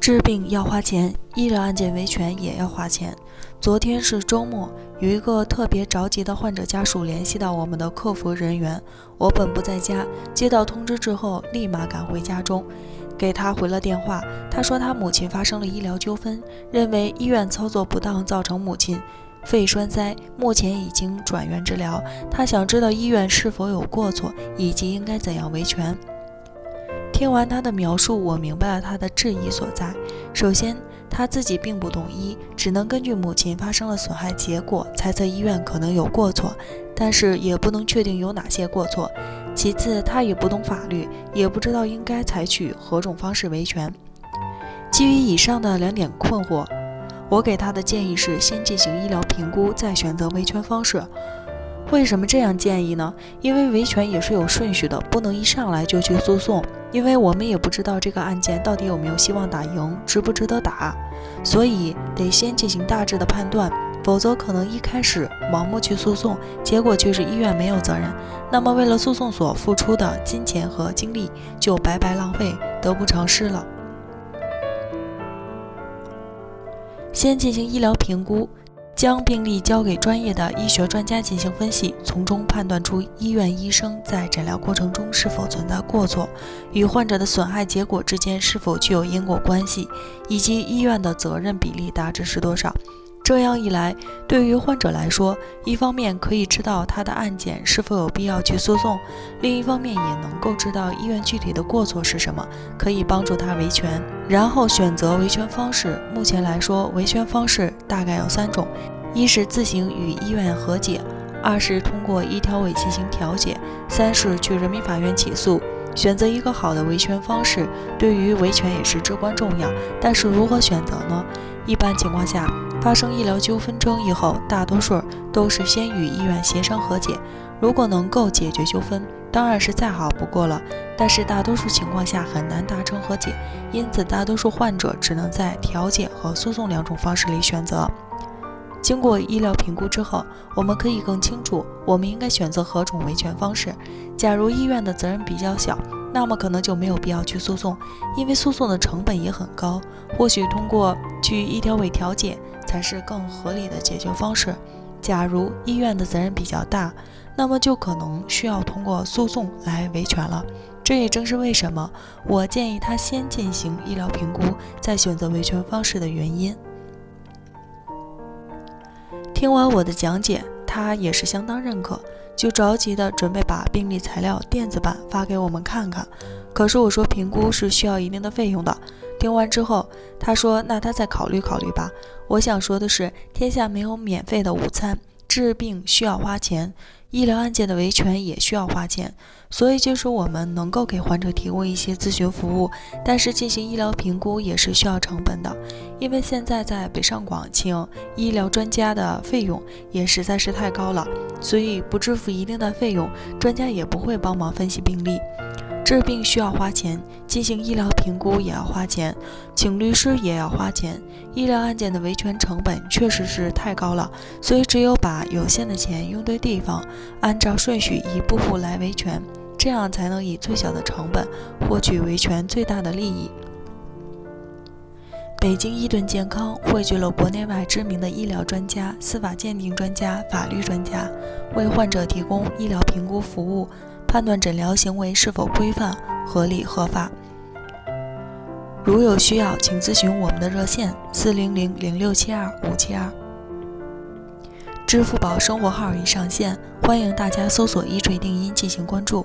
治病要花钱，医疗案件维权也要花钱。昨天是周末，有一个特别着急的患者家属联系到我们的客服人员。我本不在家，接到通知之后，立马赶回家中，给他回了电话。他说他母亲发生了医疗纠纷，认为医院操作不当，造成母亲肺栓塞，目前已经转院治疗。他想知道医院是否有过错，以及应该怎样维权。听完他的描述，我明白了他的质疑所在。首先，他自己并不懂医，只能根据母亲发生了损害结果，猜测医院可能有过错，但是也不能确定有哪些过错。其次，他也不懂法律，也不知道应该采取何种方式维权。基于以上的两点困惑，我给他的建议是：先进行医疗评估，再选择维权方式。为什么这样建议呢？因为维权也是有顺序的，不能一上来就去诉讼，因为我们也不知道这个案件到底有没有希望打赢，值不值得打，所以得先进行大致的判断，否则可能一开始盲目去诉讼，结果却是医院没有责任，那么为了诉讼所付出的金钱和精力就白白浪费，得不偿失了。先进行医疗评估。将病例交给专业的医学专家进行分析，从中判断出医院医生在诊疗过程中是否存在过错，与患者的损害结果之间是否具有因果关系，以及医院的责任比例大致是多少。这样一来，对于患者来说，一方面可以知道他的案件是否有必要去诉讼，另一方面也能够知道医院具体的过错是什么，可以帮助他维权。然后选择维权方式。目前来说，维权方式大概有三种：一是自行与医院和解；二是通过医调委进行调解；三是去人民法院起诉。选择一个好的维权方式，对于维权也是至关重要。但是如何选择呢？一般情况下，发生医疗纠纷争议后，大多数都是先与医院协商和解。如果能够解决纠纷，当然是再好不过了。但是大多数情况下很难达成和解，因此大多数患者只能在调解和诉讼两种方式里选择。经过医疗评估之后，我们可以更清楚我们应该选择何种维权方式。假如医院的责任比较小，那么可能就没有必要去诉讼，因为诉讼的成本也很高。或许通过去医调委调解才是更合理的解决方式。假如医院的责任比较大，那么就可能需要通过诉讼来维权了。这也正是为什么我建议他先进行医疗评估，再选择维权方式的原因。听完我的讲解，他也是相当认可。就着急的准备把病历材料电子版发给我们看看，可是我说评估是需要一定的费用的。听完之后，他说那他再考虑考虑吧。我想说的是，天下没有免费的午餐，治病需要花钱。医疗案件的维权也需要花钱，所以就是我们能够给患者提供一些咨询服务，但是进行医疗评估也是需要成本的，因为现在在北上广请医疗专家的费用也实在是太高了，所以不支付一定的费用，专家也不会帮忙分析病例。治病需要花钱，进行医疗评估也要花钱，请律师也要花钱。医疗案件的维权成本确实是太高了，所以只有把有限的钱用对地方，按照顺序一步步来维权，这样才能以最小的成本获取维权最大的利益。北京伊顿健康汇聚了国内外知名的医疗专家、司法鉴定专家、法律专家，为患者提供医疗评估服务。判断诊疗行为是否规范、合理、合法。如有需要，请咨询我们的热线：四零零零六七二五七二。支付宝生活号已上线，欢迎大家搜索“一锤定音”进行关注。